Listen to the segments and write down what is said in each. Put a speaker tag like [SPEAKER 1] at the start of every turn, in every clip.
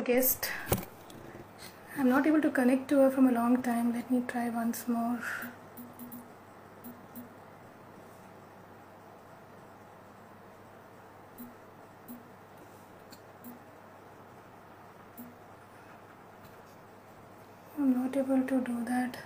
[SPEAKER 1] guest. I'm not able to connect to her from a long time. Let me try once more. I'm not able to do that.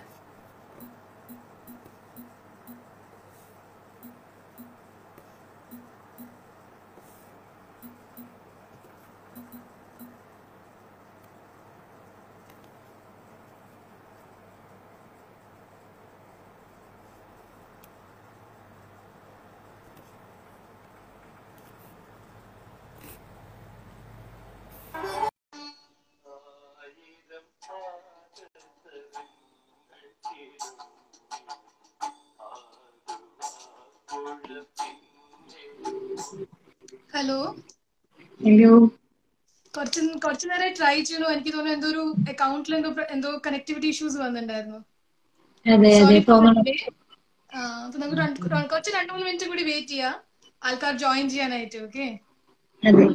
[SPEAKER 1] Hello?
[SPEAKER 2] Hello?
[SPEAKER 1] കുറച്ച് കുറച്ച് നേരം try ചെയ്യണു. എനിക്ക് തോന്നുന്നു എന്തോ ഒരു അക്കൗണ്ടിൽ എന്തോ എന്തോ കണക്ടിവിറ്റി ഇഷ്യൂസ് വന്നിട്ടുണ്ടായിരുന്നു. അപ്പൊ നമുക്ക് കുറച്ച് രണ്ട് മൂന്ന് മിനിറ്റ് കൂടി വെയിറ്റ് ചെയ്യാം. ആൾക്കാർ ജോയിൻ ചെയ്യാനായിട്ട് ഓക്കെ
[SPEAKER 2] അതെ.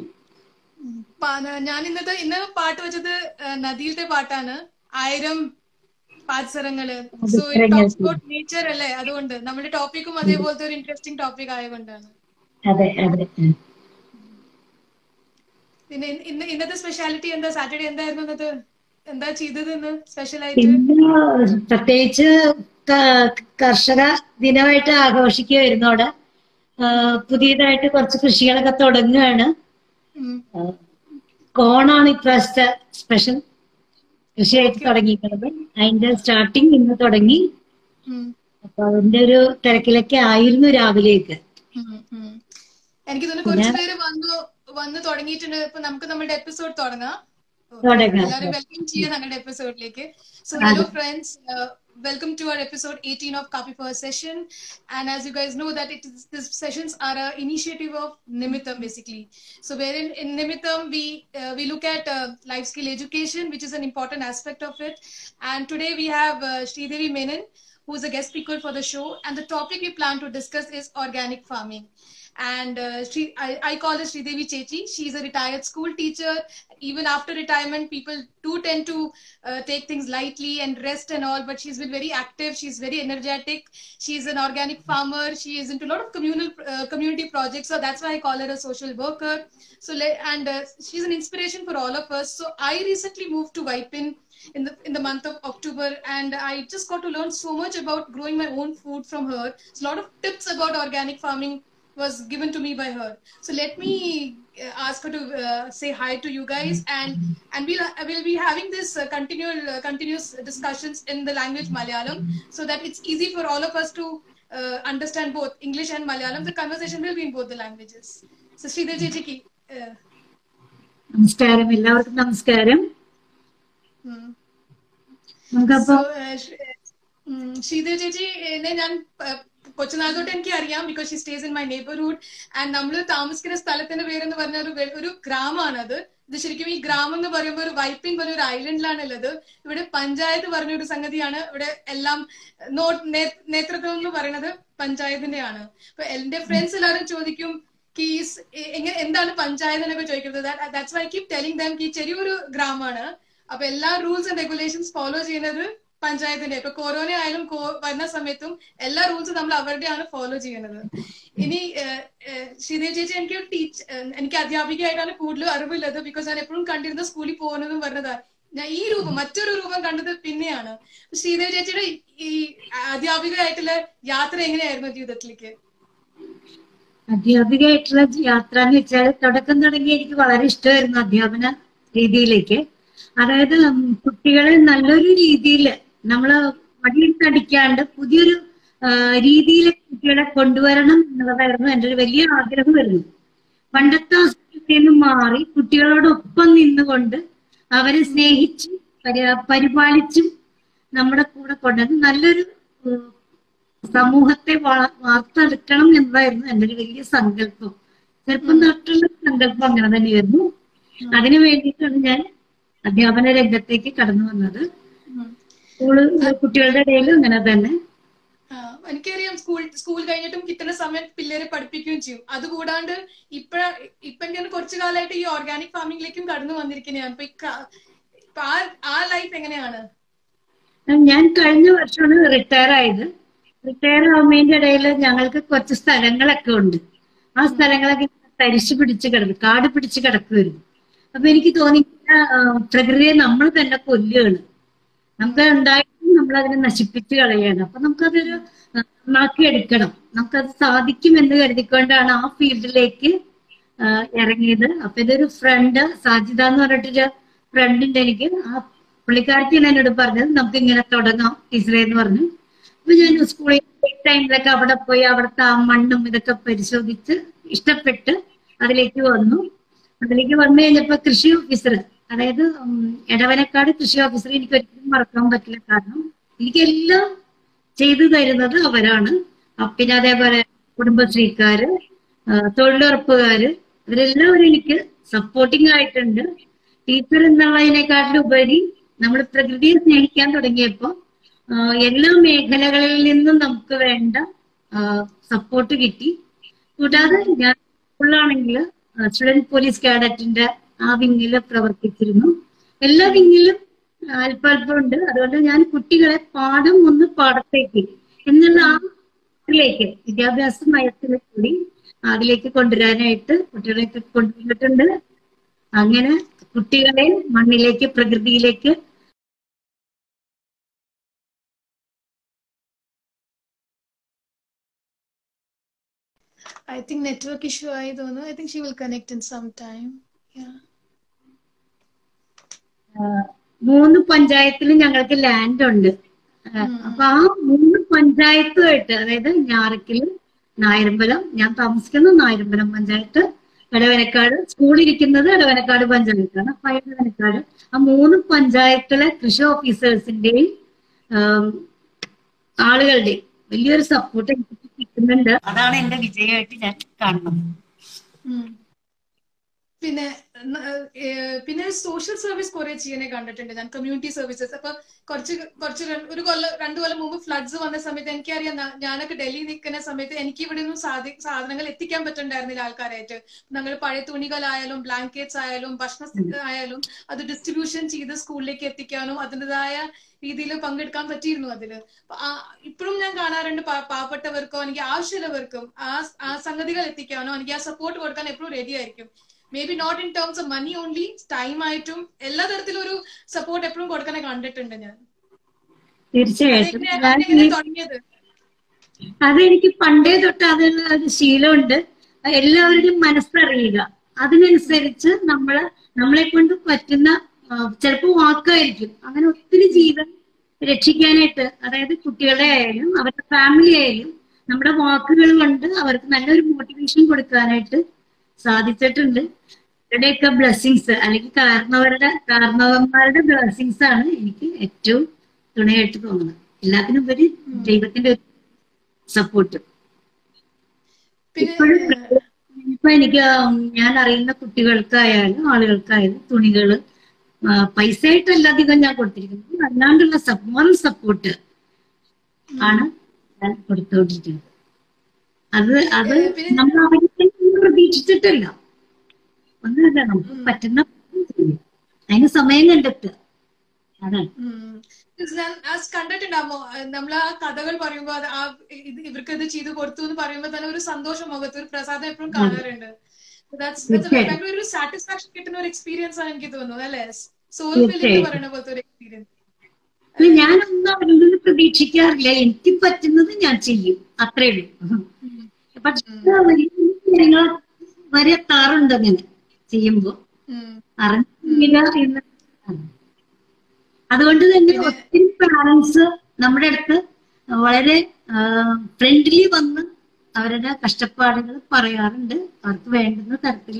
[SPEAKER 1] ഞാൻ ഇന്നത്തെ ഇന്ന് പാട്ട് വെച്ചത് നദിയിലത്തെ പാട്ടാണ്. ആയിരം പാത്സരങ്ങൾ. സോ. അബൌട്ട് നേച്ചർ അല്ലേ? അതുകൊണ്ട് നമ്മുടെ ടോപ്പിക്കും അതേപോലത്തെ ഒരു ഇൻട്രസ്റ്റിംഗ് ടോപ്പിക് ആയതുകൊണ്ടാണ്.
[SPEAKER 2] അതെ അതെ.
[SPEAKER 1] പിന്നെ ഇന്ന് ഇന്ന് ഇന്നത്തെ സ്പെഷ്യാലിറ്റി എന്താ? സാറ്റർഡേ എന്തായിരുന്നു എന്താ ചെയ്തത് ഇന്ന് സ്പെഷ്യൽ
[SPEAKER 2] പ്രത്യേകിച്ച് കർഷക ദിനമായിട്ട് ആഘോഷിക്കുകയായിരുന്നു അവിടെ. പുതിയതായിട്ട് കുറച്ച് കൃഷികളൊക്കെ തുടങ്ങുകയാണ്. കോണാണ് ഇപ്രാവശ്യത്തെ സ്പെഷ്യൽ കൃഷിയായിട്ട് തുടങ്ങിയിട്ടുള്ളത്. അതിന്റെ സ്റ്റാർട്ടിങ് ഇന്ന് തുടങ്ങി. അപ്പൊ അതിന്റെ ഒരു തിരക്കിലൊക്കെ ആയിരുന്നു രാവിലെയൊക്കെ.
[SPEAKER 1] എനിക്ക് തോന്നുന്നു കുറച്ചുപേര് വന്നു. വന്ന് തുടങ്ങിയിട്ടുണ്ട് ഇപ്പൊ നമുക്ക് നമ്മുടെ എപ്പിസോഡ് തുടങ്ങാം
[SPEAKER 2] തുടങ്ങാം.
[SPEAKER 1] എല്ലാവരും വെൽക്കം ചെയ്യാം ഞങ്ങളുടെ എപ്പിസോഡിലേക്ക് so hello friends welcome to our episode 18 of Copy per session and as you guys know that it is these sessions are a initiative of Nimitam basically so wherein in Nimitam we uh, we look at uh, life skill education which is an important aspect of it and today we have uh, Sridevi Menon who is a guest speaker for the show. And the topic we plan to discuss is organic farming. And uh, she, I, I call her Sridevi Chechi. She's a retired school teacher. Even after retirement, people do tend to uh, take things lightly and rest and all, but she's been very active. She's very energetic. She's an organic farmer. She is into a lot of communal uh, community projects. So that's why I call her a social worker. So, and uh, she's an inspiration for all of us. So I recently moved to Waipin in the in the month of October, and I just got to learn so much about growing my own food from her. So a lot of tips about organic farming was given to me by her. So let me uh, ask her to uh, say hi to you guys, and and we'll uh, we'll be having this uh, continual uh, continuous discussions in the language Malayalam, so that it's easy for all of us to uh, understand both English and Malayalam. The conversation will be in both the languages. So Sridhar Jejiki. Uh,
[SPEAKER 2] നമസ്കാരം എല്ലാവർക്കും നമസ്കാരം
[SPEAKER 1] hmm.
[SPEAKER 2] നമുക്കപ്പോ
[SPEAKER 1] So, uh, Sh- ഉം, ശ്രീദേവ് ചേച്ചി എന്നെ ഞാൻ uh, കൊച്ചുനാൾ തൊട്ട് എനിക്ക് അറിയാം because she stays in my neighbourhood and നമ്മൾ താമസിക്കുന്ന സ്ഥലത്തിന്റെ പേരെന്ന് പറഞ്ഞ ഒരു ഒരു ഗ്രാമമാണ് അത് ഇത് ശരിക്കും ഈ ഗ്രാമം എന്ന് പറയുമ്പോൾ ഒരു വൈപ്പിൻ പോലെ ഒരു ഐലൻഡിലാണ് ഉള്ളത് ഇവിടെ പഞ്ചായത്ത് പറഞ്ഞ ഒരു സംഗതിയാണ്. ഇവിടെ എല്ലാം നേതൃത്വം എന്ന് പറയുന്നത് പഞ്ചായത്തിന്റെയാണ്. അപ്പൊ എന്റെ ഫ്രണ്ട്സ് എല്ലാവരും ചോദിക്കും കീസ് എങ്ങനെ എന്താണ് പഞ്ചായത്ത് എന്നൊക്കെ ചോദിക്കുന്നത്? That's why keep telling them key ചെറിയൊരു ഗ്രാമമാണ് അപ്പൊ എല്ലാ റൂൾസ് ആൻഡ് റെഗുലേഷൻസ് ഫോളോ ചെയ്യുന്നത് പഞ്ചായത്തിന്റെ. ഇപ്പൊ കൊറോണ ആയാലും വരുന്ന സമയത്തും എല്ലാ റൂൾസും നമ്മൾ അവരുടെയാണ് ഫോളോ ചെയ്യുന്നത്. ഇനി ശ്രീദേവ് ചേച്ചി എനിക്ക് ടീച്ച് എനിക്ക് അധ്യാപികയായിട്ടാണ് കൂടുതൽ അറിവുള്ളത് ബിക്കോസ് ഞാൻ എപ്പോഴും കണ്ടിരുന്ന സ്കൂളിൽ പോകുന്നതും വരുന്നതാണ് ഞാൻ ഈ രൂപം മറ്റൊരു രൂപം കണ്ടത് പിന്നെയാണ്. ശ്രീദേവ് ചേച്ചിയുടെ ഈ അധ്യാപികയായിട്ടുള്ള യാത്ര എങ്ങനെയായിരുന്നു ജീവിതത്തിലേക്ക്?
[SPEAKER 2] അധ്യാപികയായിട്ടുള്ള യാത്ര എന്ന് വെച്ചാൽ തുടക്കം തുടങ്ങി എനിക്ക് വളരെ ഇഷ്ടമായിരുന്നു അധ്യാപന രീതിയിലേക്ക്. അതായത് കുട്ടികളെ നല്ലൊരു രീതിയിൽ നമ്മൾ മടിയിൽ പുതിയൊരു രീതിയിൽ കുട്ടികളെ കൊണ്ടുവരണം എന്നുള്ളതായിരുന്നു എന്റെ ഒരു വലിയ ആഗ്രഹം വരുന്നത്. പണ്ടത്തെ നിന്ന് മാറി കുട്ടികളോടൊപ്പം നിന്നുകൊണ്ട് അവരെ സ്നേഹിച്ചും പരി- പരിപാലിച്ചും നമ്മുടെ കൂടെ കൊണ്ടുവന്ന് നല്ലൊരു സമൂഹത്തെ വള- വാർത്തെടുക്കണം എന്നതായിരുന്നു എന്റെ ഒരു വലിയ സങ്കല്പം. ചെറുപ്പം തൊട്ടുള്ള സങ്കല്പം അങ്ങനെ തന്നെയായിരുന്നു. അതിനു വേണ്ടിയിട്ടാണ് ഞാൻ അധ്യാപന രംഗത്തേക്ക് കടന്നു വന്നത്. സ്കൂൾ കുട്ടികളുടെ ഇടയിൽ അങ്ങനെ തന്നെ.
[SPEAKER 1] എനിക്കറിയാം സ്കൂൾ സ്കൂൾ കഴിഞ്ഞിട്ടും കിട്ടുന്ന സമയം പിള്ളേരെ പഠിപ്പിക്കുകയും ചെയ്യും. അതുകൂടാണ്ട് ഇപ്പഴ ഇപ്പൊ കുറച്ചു കാലമായിട്ട് ഈ ഓർഗാനിക് ഫാമിംഗിലേക്കും കടന്നു വന്നിരിക്കുന്നതാണ്. ഇപ്പൊ ആ ലൈഫ് എങ്ങനെയാണ്?
[SPEAKER 2] ഞാൻ കഴിഞ്ഞ വർഷമാണ് റിട്ടയർ ആയത്. റിട്ടയർ ആവുന്നതിന്റെ ഇടയിൽ ഞങ്ങൾക്ക് കുറച്ച് സ്ഥലങ്ങളൊക്കെ ഉണ്ട്. ആ സ്ഥലങ്ങളൊക്കെ തരിശു പിടിച്ച് കിടക്കും കാട് പിടിച്ച് കിടക്കുമായിരുന്നു അപ്പൊ എനിക്ക് തോന്നി പ്രകൃതിയെ നമ്മൾ തന്നെ കൊല്ലുകയാണ്. നമുക്ക് ഉണ്ടായിട്ടും നമ്മൾ അതിനെ നശിപ്പിച്ച് കളയാണ്. അപ്പൊ നമുക്കതൊരു നന്നാക്കി എടുക്കണം. നമുക്കത് സാധിക്കും എന്ന് കരുതിക്കൊണ്ടാണ് ആ ഫീൽഡിലേക്ക് ഇറങ്ങിയത്. അപ്പൊ ഇതൊരു ഫ്രണ്ട് സാജിദ എന്ന് പറഞ്ഞിട്ടൊരു ഫ്രണ്ടിന്റെ എനിക്ക് ആ പുള്ളിക്കാരത്തിയാണ് എന്നോട് പറഞ്ഞത് നമുക്ക് ഇങ്ങനെ തുടങ്ങാം ടീച്ചറെ എന്ന് പറഞ്ഞു. അപ്പൊ ഞാൻ സ്കൂളിൽ ടൈമിലൊക്കെ അവിടെ പോയി അവിടുത്തെ ആ മണ്ണും ഇതൊക്കെ പരിശോധിച്ച് ഇഷ്ടപ്പെട്ട് അതിലേക്ക് വന്നു. അതിലേക്ക് വന്നു കഴിഞ്ഞപ്പോ കൃഷി ഓഫീസർ അതായത് ഇടവനക്കാട് കൃഷി ഓഫീസർ എനിക്ക് ഒരിക്കലും മറക്കാൻ പറ്റില്ല കാരണം എനിക്കെല്ലാം ചെയ്തു തരുന്നത് അവരാണ്. പിന്നെ അതേപോലെ കുടുംബശ്രീക്കാര് തൊഴിലുറപ്പുകാര് ഇവരെല്ലാവരും എനിക്ക് സപ്പോർട്ടിംഗ് ആയിട്ടുണ്ട്. ടീച്ചർ എന്നുള്ളതിനെക്കാട്ടിലും ഉപരി നമ്മൾ പ്രകൃതിയെ സ്നേഹിക്കാൻ തുടങ്ങിയപ്പോ ആ, എല്ലാ മേഖലകളിൽ നിന്നും നമുക്ക് വേണ്ട സപ്പോർട്ട് കിട്ടി. കൂടാതെ ഞാൻ സ്കൂളിലാണെങ്കിൽ സ്റ്റുഡന്റ് പോലീസ് കാഡറ്റിന്റെ ആ വിങ്ങിൽ പ്രവർത്തിച്ചിരുന്നു. എല്ലാ വിങ്ങിലും അല്പല്പം ഉണ്ട് അതുകൊണ്ട് ഞാൻ കുട്ടികളെ പാഠം ഒന്ന് പാടത്തേക്ക് എന്നുള്ള ആ ഇതിലേക്ക് വിദ്യാഭ്യാസ നയത്തിൽ കൂടി അതിലേക്ക് കൊണ്ടുവരാനായിട്ട് കുട്ടികളെ കൊണ്ടുവന്നിട്ടുണ്ട്. അങ്ങനെ കുട്ടികളെ മണ്ണിലേക്ക് പ്രകൃതിയിലേക്ക്
[SPEAKER 1] ഐ തിങ്ക് നെറ്റ്വർക്ക് ഇഷ്യൂ ആയി തോന്നുന്നു. I think she will connect in some
[SPEAKER 2] time മൂന്ന് പഞ്ചായത്തിലും ഞങ്ങൾക്ക് ലാൻഡ് ഉണ്ട്. അപ്പൊ ആ മൂന്ന് പഞ്ചായത്തുമായിട്ട് അതായത് ഞാറക്കിൽ നായരമ്പലം ഞാൻ താമസിക്കുന്നത് നായരമ്പലം പഞ്ചായത്ത് എടവനക്കാട് സ്കൂൾ ഇരിക്കുന്നത് എടവനക്കാട് പഞ്ചായത്താണ് അപ്പൊ എടവനക്കാട്. ആ മൂന്ന് പഞ്ചായത്തിലെ കൃഷി ഓഫീസേഴ്സിന്റെയും ആളുകളുടെയും വലിയൊരു സപ്പോർട്ട് എനിക്ക് കിട്ടുന്നുണ്ട്. അതാണ് എന്റെ വിജയമായിട്ട് ഞാൻ കാണുന്നത്.
[SPEAKER 1] പിന്നെ പിന്നെ സോഷ്യൽ സർവീസ് കുറെ ചെയ്യാനെ കണ്ടിട്ടുണ്ട് ഞാൻ കമ്മ്യൂണിറ്റി സർവീസസ് അപ്പൊ കുറച്ച് കുറച്ച് ഒരു കൊല്ലം രണ്ടു കൊല്ലം മുമ്പ് ഫ്ലഡ്സ് വന്ന സമയത്ത് എനിക്കറിയാം ഞാനൊക്കെ ഡൽഹി നിൽക്കുന്ന സമയത്ത് എനിക്ക് ഇവിടെ നിന്നും സാധി സാധനങ്ങൾ എത്തിക്കാൻ പറ്റുന്നുണ്ടായിരുന്നില്ല ആൾക്കാരായിട്ട്. ഞങ്ങൾ പഴയ തുണികളായാലും ബ്ലാങ്കറ്റ്സ് ആയാലും ഭക്ഷണ ആയാലും അത് ഡിസ്ട്രിബ്യൂഷൻ ചെയ്ത് സ്കൂളിലേക്ക് എത്തിക്കാനും അതിന്റെതായ രീതിയിൽ പങ്കെടുക്കാൻ പറ്റിയിരുന്നു അതിൽ. ഇപ്പോഴും ഞാൻ കാണാറുണ്ട് പാവപ്പെട്ടവർക്കോ എനിക്ക് ആവശ്യമുള്ളവർക്കും ആ ആ സംഗതികൾ എത്തിക്കാനോ എനിക്ക് ആ സപ്പോർട്ട് കൊടുക്കാൻ എപ്പോഴും റെഡി ആയിരിക്കും. Maybe not in terms of money only time ആയിട്ടും എല്ലാ തരത്തിലും ഒരു സപ്പോർട്ട് എപ്പോഴും കൊടുക്കാനെ കണ്ടിട്ടുണ്ട് ഞാൻ.
[SPEAKER 2] തീർച്ചയായിട്ടും.
[SPEAKER 1] തുടങ്ങിയത്?
[SPEAKER 2] അതെനിക്ക് പണ്ടേ തൊട്ട് അതിനുള്ള ഒരു ശീലമുണ്ട്. എല്ലാവരുടെയും മനസ്സറിയുക. അതിനനുസരിച്ച് നമ്മൾ നമ്മളെ കൊണ്ട് പറ്റുന്ന ചിലപ്പോൾ ചിലപ്പോ വാക്കായിരിക്കും. അങ്ങനെ ഒത്തിരി ജീവൻ രക്ഷിക്കാനായിട്ട് അതായത് കുട്ടികളെ ആയാലും അവരുടെ ഫാമിലി ആയാലും നമ്മുടെ വാക്കുകൾ കൊണ്ട് അവർക്ക് നല്ലൊരു മോട്ടിവേഷൻ കൊടുക്കാനായിട്ട് സാധിച്ചിട്ടുണ്ട്. ഇവരുടെയൊക്കെ ബ്ലെസ്സിങ്സ് അല്ലെങ്കിൽ കാരണവരുടെ കാരണവന്മാരുടെ ബ്ലെസ്സിങ്സ് ആണ് എനിക്ക് ഏറ്റവും തുണയായിട്ട് തോന്നുന്നത്. എല്ലാത്തിനും ഉപരി ദൈവത്തിന്റെ ഒരു സപ്പോർട്ട് ഇപ്പോഴും ഇപ്പൊ എനിക്ക് ഞാൻ അറിയുന്ന കുട്ടികൾക്കായാലും ആളുകൾക്കായാലും തുണികൾ പൈസ ആയിട്ടല്ല അധികം ഞാൻ കൊടുത്തിരിക്കുന്നത്. അല്ലാണ്ടുള്ള മോറൽ സപ്പോർട്ട് ആണ് ഞാൻ കൊടുത്തുകൊണ്ടിരിക്കുന്നത് അത് അത് നമ്മൾ അവരെ പ്രതീക്ഷിച്ചിട്ടില്ല. ഒന്നുമില്ല നമുക്ക് പറ്റുന്ന. അതിന് സമയം കണ്ടെത്തുക അതാണ്
[SPEAKER 1] നമ്മൾ കണ്ടിട്ടുണ്ടാമോ നമ്മൾ ആ കഥകൾ പറയുമ്പോ അത് ആ ഇത് ഇവർക്ക് ഇത് ചെയ്തു കൊടുത്തു എന്ന് പറയുമ്പോ തന്നെ ഒരു സന്തോഷം മുഖത്ത് ഒരു പ്രസാദം എപ്പോഴും കാണാറുണ്ട്. ഒരു സാറ്റിസ്ഫാക്ഷൻ കിട്ടുന്ന ഒരു എക്സ്പീരിയൻസ് ആണ് എനിക്ക് തോന്നുന്നത് അല്ലെ? സോൾ. പറയുന്ന പോലത്തെ ഒരു എക്സ്പീരിയൻസ്
[SPEAKER 2] അല്ല, ഞാനൊന്നും അവരിൽ നിന്ന് പ്രതീക്ഷിക്കാറില്ല. എനിക്ക് പറ്റുന്നത് ഞാൻ ചെയ്യും. അത്രേ ഉള്ളൂ. പക്ഷെ വലിയ കാര്യങ്ങൾ വരെ എത്താറുണ്ട് അങ്ങനെ ചെയ്യുമ്പോ? അറിഞ്ഞില്ല എന്ന്. അതുകൊണ്ട് തന്നെ ഒത്തിരി പാരന്റ്സ് നമ്മുടെ അടുത്ത് വളരെ ഫ്രണ്ട്ലി വന്ന് അവരുടെ കഷ്ടപ്പാടുകൾ പറയാറുണ്ട്. അവർക്ക് വേണ്ടുന്ന തരത്തിൽ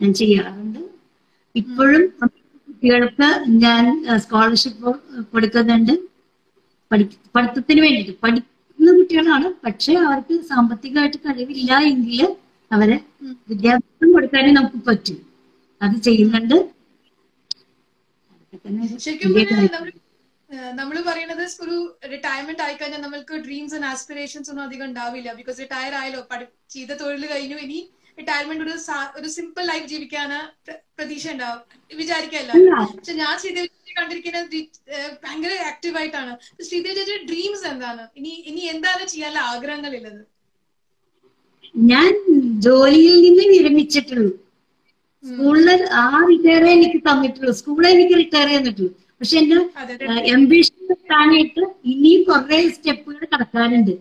[SPEAKER 2] ഞാൻ ചെയ്യാറുണ്ട്. ഇപ്പോഴും കുട്ടികൾക്ക് ഞാൻ സ്കോളർഷിപ്പ് കൊടുക്കുന്നുണ്ട്. പഠി പഠിത്തത്തിന് വേണ്ടിയിട്ട് പഠിക്കുന്ന കുട്ടികളാണ്. പക്ഷെ അവർക്ക് സാമ്പത്തികമായിട്ട് കഴിവില്ല എങ്കിൽ അവരെ വിദ്യാഭ്യാസം കൊടുക്കാനേ നമുക്ക് പറ്റും. അത് ചെയ്യുന്നുണ്ട്.
[SPEAKER 1] നമ്മൾ പറയുന്നത് ഒരു റിട്ടയർമെന്റ് ആയി കഴിഞ്ഞാൽ നമ്മൾക്ക് ഡ്രീംസ് ആൻഡ് ആസ്പിറേഷൻസ് ഒന്നും അധികം ഉണ്ടാവില്ല. ബിക്കോസ് റിട്ടയർ ആയാലോ ചെയ്ത തൊഴിൽ കഴിഞ്ഞു ഇനി റിട്ടയർമെന്റ് ഒരു ഒരു സിമ്പിൾ ലൈഫ് ജീവിക്കാന് പ്ര- പ്രതീക്ഷ ഉണ്ടാവും. വിചാരിക്കല്ല പക്ഷെ ഞാൻ ശ്രീദേവി ചേച്ചിയെ കണ്ടിരിക്കുന്നത് ഭയങ്കര ആക്റ്റീവ് ആയിട്ടാണ്. ശ്രീദേവി ചേച്ചിയുടെ ഡ്രീംസ് എന്താണ്? ഇനി ഇനി എന്താണ് ചെയ്യാനുള്ള ആഗ്രഹങ്ങളുള്ളത്
[SPEAKER 2] ഞാൻ ജോലിയിൽ നിന്ന് വിരമിച്ചിട്ടുള്ളൂ. സ്കൂളിൽ ആ റിട്ടയർ എനിക്ക് തന്നിട്ടുള്ളൂ. സ്കൂളിൽ എനിക്ക് റിട്ടയർ ചെയ്തിട്ടുള്ളൂ പക്ഷെ എന്റെ എംബിഷൻ എത്താനായിട്ട് ഇനിയും കുറെ സ്റ്റെപ്പുകൾ കടക്കാനുണ്ട്.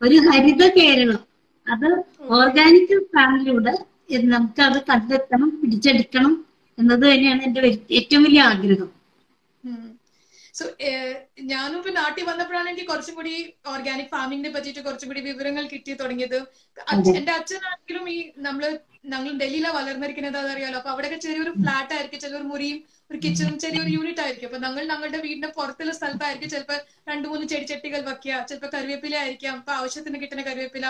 [SPEAKER 2] ഒരു ഹരിത കേരളം. അത് ഓർഗാനിക് ഫാമിലിയുടെ നമുക്ക് അത് കണ്ടെത്തണം പിടിച്ചെടുക്കണം എന്നത് തന്നെയാണ് എന്റെ ഏറ്റവും വലിയ ആഗ്രഹം.
[SPEAKER 1] സോ ഞാനും ഇപ്പൊ നാട്ടിൽ വന്നപ്പോഴാണ് എനിക്ക് കുറച്ചും കൂടി ഓർഗാനിക് ഫാമിങ്ങിനെ പറ്റിയിട്ട് കുറച്ചും കൂടി വിവരങ്ങൾ കിട്ടി തുടങ്ങിയത്. എന്റെ അച്ഛനാണെങ്കിലും ഈ നമ്മൾ ഞങ്ങൾ ഡൽഹിയിലാണ് വളർന്നിരിക്കുന്നത് അതറിയാലോ അപ്പൊ അവിടെയൊക്കെ ചെറിയൊരു ഫ്ലാറ്റ് ആയിരിക്കും ചെറിയൊരു മുറിയും ഒരു കിച്ചണും ചെറിയൊരു യൂണിറ്റ് ആയിരിക്കും. അപ്പൊ ഞങ്ങൾ ഞങ്ങളുടെ വീടിന്റെ പുറത്തുള്ള സ്ഥലത്തായിരിക്കും ചിലപ്പോ രണ്ടു മൂന്ന് ചെടിച്ചട്ടികൾ വെക്കുക ചിലപ്പോ കറിവേപ്പില ആയിരിക്കാം. അപ്പൊ ആവശ്യത്തിന് കിട്ടുന്ന കറിവേപ്പില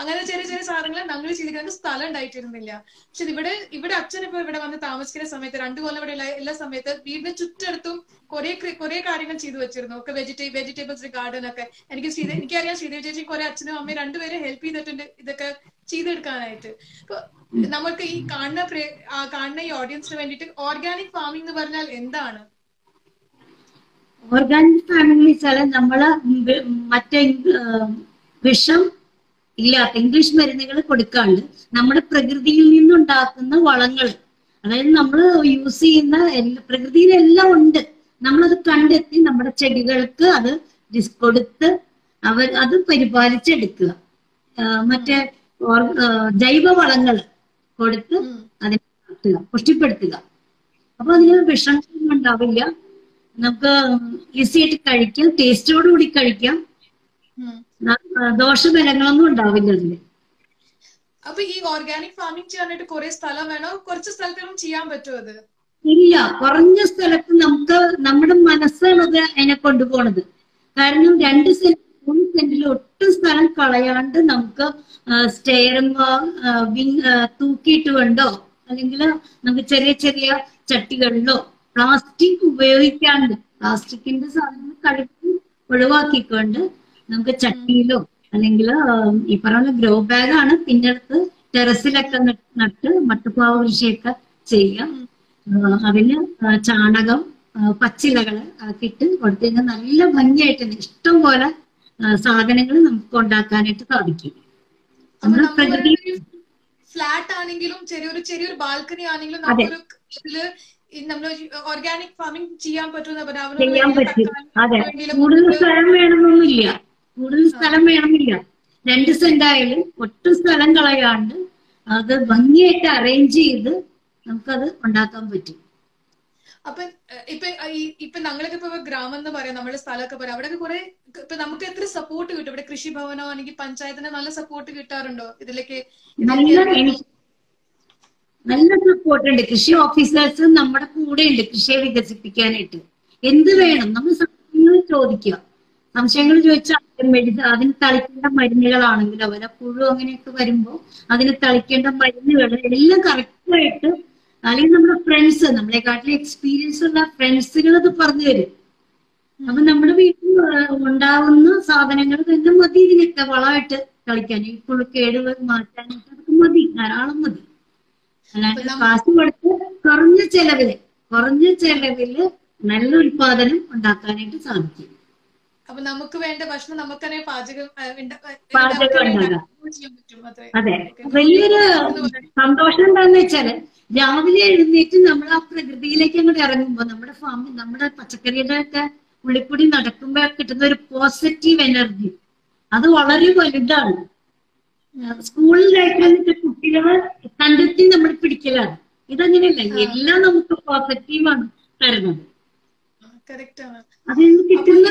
[SPEAKER 1] അങ്ങനെ ചെറിയ ചെറിയ സാധനങ്ങൾ ഞങ്ങൾ ചെയ്തിരിക്കുന്ന സ്ഥലം ഉണ്ടായിട്ടിരുന്നില്ല. പക്ഷെ ഇവിടെ ഇവിടെ അച്ഛൻ ഇപ്പൊ ഇവിടെ വന്ന് താമസിക്കുന്ന സമയത്ത് രണ്ടു കൊല്ലം ഇവിടെ എല്ലാ സമയത്ത് വീടിന് ചുറ്റടുത്തും കുറെ കുറെ കാര്യങ്ങൾ ചെയ്തു വെച്ചിരുന്നു. ഒക്കെ വെജിറ്റേ വെജിറ്റബിൾസ് ഗാർഡൻ ഒക്കെ. എനിക്ക് എനിക്കറിയാം ശ്രീദേവി ചേച്ചി കുറെ അച്ഛനും അമ്മയും രണ്ടുപേരെ ഹെൽപ്പ് ചെയ്തിട്ടുണ്ട് ഇതൊക്കെ ചെയ്തെടുക്കാനായിട്ട്. അപ്പൊ നമ്മൾക്ക് ഈ കാണുന്ന കാണുന്ന ഈ ഓഡിയൻസിന് വേണ്ടിയിട്ട് ഓർഗാനിക് ഫാമിംഗ് എന്ന് പറഞ്ഞാൽ എന്താണ്?
[SPEAKER 2] ഓർഗാനിക് ഫാമിംഗ് വെച്ചാൽ നമ്മൾ മറ്റേ വിഷം ഇല്ലാത്ത ഇംഗ്ലീഷ് മരുന്നുകൾ കൊടുക്കാണ്ട് നമ്മുടെ പ്രകൃതിയിൽ നിന്നുണ്ടാക്കുന്ന വളങ്ങൾ അതായത് നമ്മൾ യൂസ് ചെയ്യുന്ന എല്ലാ പ്രകൃതിയിലെല്ലാം ഉണ്ട്. നമ്മളത് കണ്ടെത്തി നമ്മുടെ ചെടികൾക്ക് അത് കൊടുത്ത് അവർ അത് പരിപാലിച്ചെടുക്കുക. മറ്റേ ജൈവ വളങ്ങൾ കൊടുത്ത് അതിനെ വളർത്തുക പുഷ്ടിപ്പെടുത്തുക. അപ്പൊ അതിന് വിഷങ്ങളൊന്നും ഉണ്ടാവില്ല. നമുക്ക് ഈസി ആയിട്ട് കഴിക്കാം ടേസ്റ്റോടുകൂടി കഴിക്കാം. ദോഷഫലങ്ങളൊന്നും ഉണ്ടാവില്ല അതിൽ.
[SPEAKER 1] അപ്പൊ ഈ ഓർഗാനിക് ഫാമിംഗ് ചെയ്യാനായിട്ട് കുറെ സ്ഥലം വേണോ? കുറച്ച് സ്ഥലത്തിലും ചെയ്യാൻ പറ്റുമോ അത്?
[SPEAKER 2] ഇല്ല കുറഞ്ഞ സ്ഥലത്ത് നമുക്ക് നമ്മുടെ മനസ്സാണ് അത് അതിനെ കൊണ്ടുപോണത് കാരണം രണ്ട് സെന്റ് മൂന്ന് സെന്റിൽ ഒട്ടും സ്ഥലം കളയാണ്ട് നമുക്ക് സ്റ്റെയറും തൂക്കിയിട്ട് വേണ്ടോ? അല്ലെങ്കിൽ നമുക്ക് ചെറിയ ചെറിയ ചട്ടികളിലോ പ്ലാസ്റ്റിക് ഉപയോഗിക്കാണ്ട് പ്ലാസ്റ്റിക്കിന്റെ സാധനങ്ങൾ കഴുകി ഒഴിവാക്കിക്കൊണ്ട് നമുക്ക് ചട്ടിയിലോ അല്ലെങ്കിൽ ഈ പറഞ്ഞ ഗ്രോ ബാഗാണ് പിന്നെ അടുത്ത് ടെറസിലൊക്കെ നട്ട് മട്ടുപ്പാവ് കൃഷിയൊക്കെ ചെയ്യാം. അതിന് ചാണകം പച്ചിലകൾ പച്ചിലകൾ ആക്കിയിട്ട് കൊടുത്തു കഴിഞ്ഞാൽ നല്ല ഭംഗിയായിട്ട് ഇഷ്ടം പോലെ സാധനങ്ങൾ നമുക്ക് ഉണ്ടാക്കാനായിട്ട് സാധിക്കും. നമ്മുടെ
[SPEAKER 1] നമ്മൾ
[SPEAKER 2] പ്രകൃതി
[SPEAKER 1] ഫ്ലാറ്റ് ആണെങ്കിലും ചെറിയൊരു ചെറിയൊരു ബാൽക്കണി ആണെങ്കിലും. നമുക്കൊരു ഇതിൽ നമ്മൾ ഓർഗാനിക് ഫാമിംഗ് ചെയ്യാൻ പറ്റുന്ന
[SPEAKER 2] ചെയ്യാൻ പറ്റും. അതെ. കൂടുതൽ സ്ഥലം വേണമെന്നൊന്നുമില്ല. കൂടുതൽ സ്ഥലം വേണമെന്നില്ല. രണ്ട് സെന്റ് ആയാലും ഒട്ടും സ്ഥലം കളയാണ്ട് അത് ഭംഗിയായിട്ട് അറേഞ്ച് ചെയ്ത് നമുക്കത് ഉണ്ടാക്കാൻ പറ്റും.
[SPEAKER 1] അപ്പൊ ഇപ്പൊ ഇപ്പൊ ഞങ്ങളൊക്കെ ഇപ്പൊ ഗ്രാമം എന്ന് പറയാം നമ്മുടെ സ്ഥലമൊക്കെ പറയാം. അവിടെ കുറെ ഇപ്പൊ നമുക്ക് എത്ര സപ്പോർട്ട് കിട്ടും? ഇവിടെ കൃഷിഭവനോ അല്ലെങ്കിൽ പഞ്ചായത്തിന് നല്ല സപ്പോർട്ട് കിട്ടാറുണ്ടോ? ഇതിലേക്ക്
[SPEAKER 2] നല്ല നല്ല സപ്പോർട്ട് ഉണ്ട്. കൃഷി ഓഫീസേഴ്സ് നമ്മുടെ കൂടെ ഉണ്ട് കൃഷിയെ വികസിപ്പിക്കാനായിട്ട്. എന്ത് വേണം? നമ്മൾ ചോദിക്കുക. സംശയങ്ങൾ ചോദിച്ചാൽ മെഡിസിൻ അതിന് തളിക്കേണ്ട മരുന്നുകളാണെങ്കിൽ അവരെ പുഴു അങ്ങനെയൊക്കെ വരുമ്പോൾ അതിന് തളിക്കേണ്ട മരുന്നുകൾ എല്ലാം കറക്റ്റായിട്ട് അല്ലെങ്കിൽ നമ്മുടെ ഫ്രണ്ട്സ് നമ്മളെക്കാട്ടിലും എക്സ്പീരിയൻസ് ഉള്ള ഫ്രണ്ട്സുകൾ അത് പറഞ്ഞു തരും. അപ്പൊ നമ്മുടെ വീട്ടിൽ ഉണ്ടാവുന്ന സാധനങ്ങൾ തന്നെ മതി ഇതിനൊക്കെ വളമായിട്ട് കളിക്കാൻ ഈ പുഴുക്കേട് മാറ്റാനായിട്ട് അതൊക്കെ മതി ധാരാളം മതി. അല്ലാണ്ട് കാശ് കൊടുത്ത് കുറഞ്ഞ ചെലവിൽ കുറഞ്ഞ ചെലവിൽ നല്ല ഉൽപാദനം ഉണ്ടാക്കാനായിട്ട് സാധിക്കും.
[SPEAKER 1] അപ്പൊ നമുക്ക് വേണ്ട ഭക്ഷണം നമുക്ക് തന്നെ പാചകം
[SPEAKER 2] അതെ. വലിയൊരു സന്തോഷം എന്താന്ന് വെച്ചാൽ രാവിലെ എഴുന്നേറ്റ് നമ്മൾ ആ പ്രകൃതിയിലേക്ക് അങ്ങോട്ട് ഇറങ്ങുമ്പോ നമ്മുടെ ഫാമിൽ നമ്മുടെ പച്ചക്കറിയുടെ ഒക്കെ ഉള്ളിക്കൂടി നടക്കുമ്പോ കിട്ടുന്ന ഒരു പോസിറ്റീവ് എനർജി അത് വളരെ വലുതാണ്. സ്കൂളിൽ സ്കൂളിലായിട്ട് കുട്ടികളെ കണ്ടെത്തി നമ്മൾ പിടിക്കലാണ്. ഇതങ്ങനെയല്ല. എല്ലാം നമുക്ക് പോസിറ്റീവാണ് തരുന്നത്. അതിൽ നിന്ന് കിട്ടുന്ന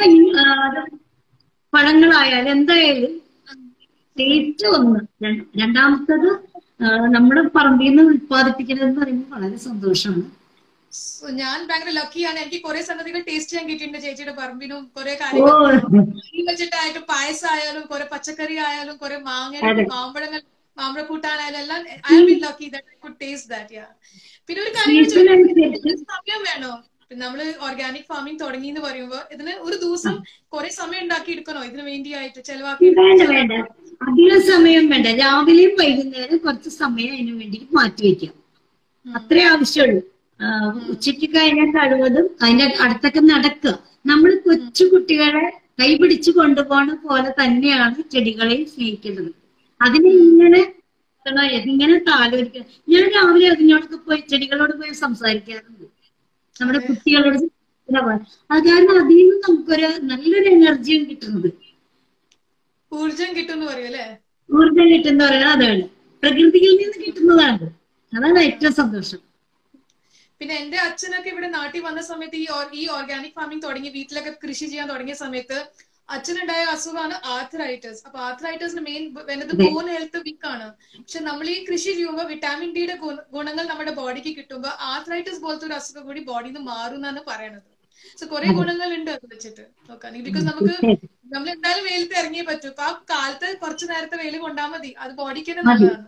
[SPEAKER 2] പഴങ്ങളായാലും എന്തായാലും ടേസ്റ്റ് ഒന്ന് രണ്ടാമത്തത് നമ്മുടെ പറമ്പിൽ നിന്ന് ഉത്പാദിപ്പിക്കുന്നത് എന്ന് പറയുമ്പോൾ വളരെ സന്തോഷമാണ്.
[SPEAKER 1] ഞാൻ ഭയങ്കര ലക്കിയാണ് എനിക്ക് കുറെ സംഗതികൾ ടേസ്റ്റ് ചെയ്യാൻ കിട്ടിയിട്ടുണ്ട് ചേച്ചിയുടെ പറമ്പിനും കുറെ കാര്യങ്ങൾ കറി വെച്ചിട്ടായിട്ടും പായസം ആയാലും കുറെ പച്ചക്കറി ആയാലും കുറെ മാങ്ങ. മാമ്പഴങ്ങൾ മാമ്പഴക്കൂട്ടാനായാലും എല്ലാം I be lucky that I could taste that yeah പിന്നെ ഒരു കാര്യം സമയം വേണോ? നമ്മൾ ഓർഗാനിക് ഫാമിംഗ് തുടങ്ങി എന്ന് പറയുമ്പോ ഇതിന് ഒരു ദിവസം കുറെ സമയം ഉണ്ടാക്കി എടുക്കണോ ഇതിന് വേണ്ടിയായിട്ട് ചെലവാക്കി
[SPEAKER 2] വേണ്ട വേണ്ട. അധികം സമയം വേണ്ട. രാവിലെയും വൈകുന്നേരം കുറച്ച് സമയം അതിനു വേണ്ടി മാറ്റി വെക്കാം. അത്രേ ആവശ്യമുള്ളൂ. ഉച്ചയ്ക്ക് കഴിഞ്ഞാൽ കഴിവതും അതിന്റെ അടുത്തൊക്കെ നടക്കുക. നമ്മൾ കൊച്ചു കുട്ടികളെ കൈ കൈപിടിച്ച് കൊണ്ടുപോണ പോലെ തന്നെയാണ് ചെടികളെ സ്നേഹിക്കുന്നത്. അതിനെ ഇങ്ങനെ ഇങ്ങനെ താലോലിക്കുക ഞാൻ രാവിലെ അതിനോടൊക്കെ പോയി ചെടികളോട് പോയി സംസാരിക്കാറുണ്ട്. നമ്മുടെ കുട്ടികളോട്. അത് കാരണം അതിൽ നിന്ന് നമുക്കൊരു നല്ലൊരു എനർജിയും കിട്ടുന്നത്.
[SPEAKER 1] ഊർജം കിട്ടും എന്ന് അല്ലേ? അല്ലെ
[SPEAKER 2] ഊർജം കിട്ടുന്ന പറയുന്നത് അതാണ്. പ്രകൃതിയിൽ നിന്ന് കിട്ടുന്നതാണ്. അതാണ് ഏറ്റവും സന്തോഷം.
[SPEAKER 1] പിന്നെ എന്റെ അച്ഛനൊക്കെ ഇവിടെ നാട്ടിൽ വന്ന സമയത്ത് ഈ ഈ ഓർഗാനിക് ഫാമിംഗ് തുടങ്ങി വീട്ടിലൊക്കെ കൃഷി ചെയ്യാൻ തുടങ്ങിയ സമയത്ത് അച്ഛനുണ്ടായ അസുഖമാണ് ആർത്രൈറ്റസ് അപ്പൊ ആർത്രൈറ്റസിന് മെയിൻ വേണ്ടത് ബോൺ ഹെൽത്ത് വീക്ക് ആണ്. പക്ഷെ നമ്മൾ ഈ കൃഷി ചെയ്യുമ്പോൾ വിറ്റാമിൻ ഡിയുടെ ഗുണങ്ങൾ നമ്മുടെ ബോഡിക്ക് കിട്ടുമ്പോൾ ആർത്രൈറ്റസ് പോലത്തെ ഒരു അസുഖം കൂടി ബോഡിയിൽ നിന്ന് മാറും എന്നാണ് പറയണത്. സോ കുറെ ഗുണങ്ങൾ ഉണ്ട് അത് വെച്ചിട്ട്. നോക്കുകയാണെങ്കിൽ ബിക്കോസ് നമുക്ക് നമ്മൾ എന്തായാലും വെയിലത്ത് ഇറങ്ങിയേ പറ്റൂ. അപ്പൊ ആ കാലത്ത് കുറച്ചു നേരത്തെ വെയിൽ കൊണ്ടാൽ മതി. അത് ബോഡിക്ക് തന്നെ നല്ലതാണ്.